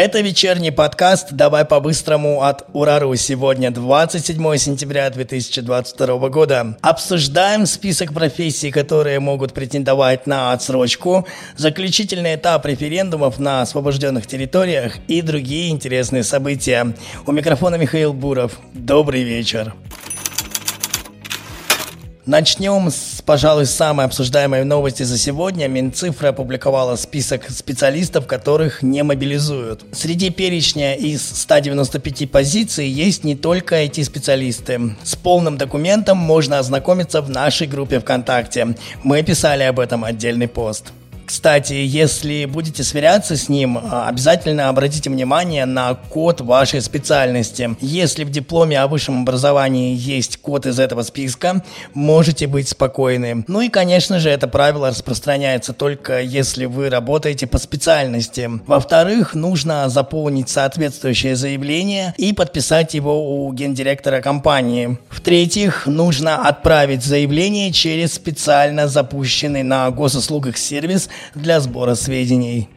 Это вечерний подкаст «Давай по-быстрому» от Урару. Сегодня 27 сентября 2022 года. Обсуждаем список профессий, которые могут претендовать на отсрочку, заключительный этап референдумов на освобожденных территориях и другие интересные события. У микрофона Михаил Буров. Добрый вечер. Начнем с, пожалуй, самой обсуждаемой новости за сегодня. Минцифра опубликовала список специалистов, которых не мобилизуют. Среди перечня из 195 позиций есть не только IT-специалисты. С полным документом можно ознакомиться в нашей группе ВКонтакте. Мы писали об этом отдельный пост. Кстати, если будете сверяться с ним, а, обязательно обратите внимание на код вашей специальности. Если в дипломе о высшем образовании есть код из этого списка, можете быть спокойны. Ну и, конечно же, это правило распространяется только если вы работаете по специальности. Во-вторых, нужно заполнить соответствующее заявление и подписать его у гендиректора компании. В-третьих, нужно отправить заявление через специально запущенный на госуслугах сервис для сбора сведений.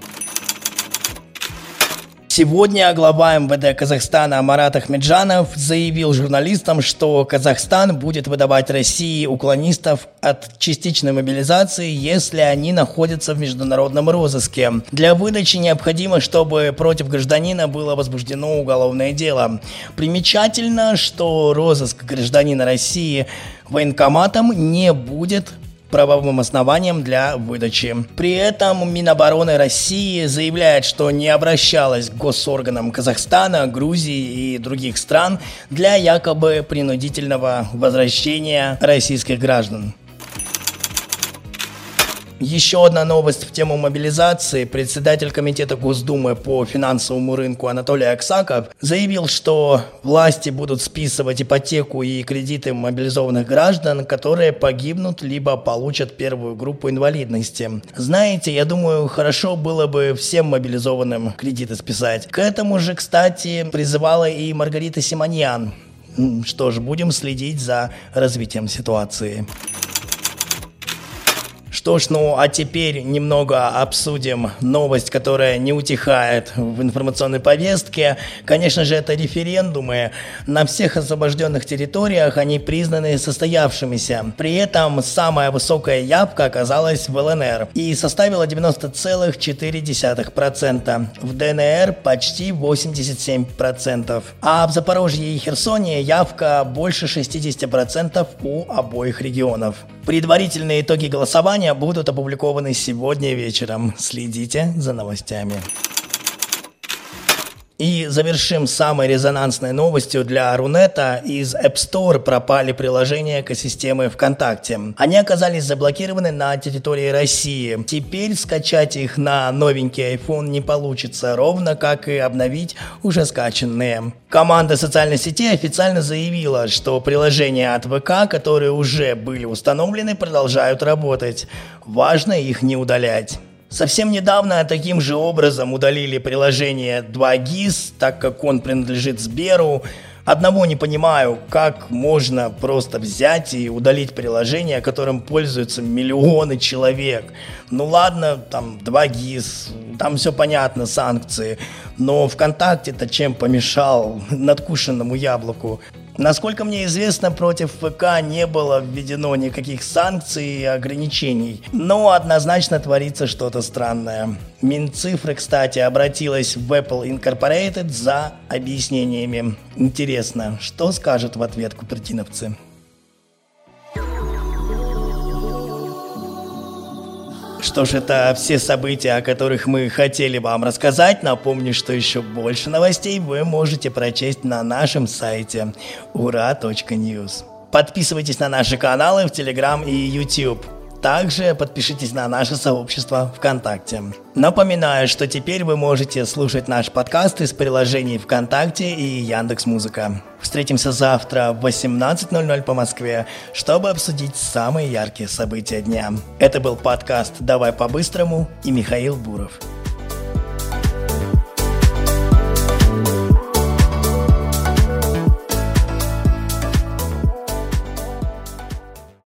Сегодня глава МВД Казахстана Марат Ахмеджанов заявил журналистам, что Казахстан будет выдавать России уклонистов от частичной мобилизации, если они находятся в международном розыске. Для выдачи необходимо, чтобы против гражданина было возбуждено уголовное дело. Примечательно, что розыск гражданина России военкоматом не будет правовым основанием для выдачи. При этом Минобороны России заявляет, что не обращалась к госорганам Казахстана, Грузии и других стран для якобы принудительного возвращения российских граждан. Еще одна новость в тему мобилизации. Председатель Комитета Госдумы по финансовому рынку Анатолий Аксаков заявил, что власти будут списывать ипотеку и кредиты мобилизованных граждан, которые погибнут либо получат первую группу инвалидности. Знаете, я думаю, хорошо было бы всем мобилизованным кредиты списать. К этому же, кстати, призывала и Маргарита Симоньян. Что ж, будем следить за развитием ситуации. Что ж, ну а теперь немного обсудим новость, которая не утихает в информационной повестке. Конечно же, это референдумы. На всех освобожденных территориях они признаны состоявшимися. При этом самая высокая явка оказалась в ЛНР и составила 90,4%. В ДНР почти 87%. А в Запорожье и Херсоне явка больше 60% у обоих регионов. Предварительные итоги голосования будут опубликованы сегодня вечером. Следите за новостями. И завершим самой резонансной новостью для Рунета. Из App Store пропали приложения экосистемы ВКонтакте. Они оказались заблокированы на территории России. Теперь скачать их на новенький iPhone не получится, ровно как и обновить уже скачанные. Команда социальной сети официально заявила, что приложения от ВК, которые уже были установлены, продолжают работать. Важно их не удалять. Совсем недавно таким же образом удалили приложение 2GIS, так как он принадлежит Сберу. Одного не понимаю, как можно просто взять и удалить приложение, которым пользуются миллионы человек. Ну ладно, там 2GIS, там все понятно, санкции. Но ВКонтакте-то чем помешал надкушенному яблоку? Насколько мне известно, против ВК не было введено никаких санкций и ограничений. Но однозначно творится что-то странное. Минцифры, кстати, обратилась в Apple Incorporated за объяснениями. Интересно, что скажут в ответ купертиновцы? Что ж, это все события, о которых мы хотели вам рассказать. Напомню, что еще больше новостей вы можете прочесть на нашем сайте ура.news. Подписывайтесь на наши каналы в Telegram и YouTube. Также подпишитесь на наше сообщество ВКонтакте. Напоминаю, что теперь вы можете слушать наш подкаст из приложений ВКонтакте и Яндекс Музыка. Встретимся завтра в 18.00 по Москве, чтобы обсудить самые яркие события дня. Это был подкаст «Давай по-быстрому» и Михаил Буров.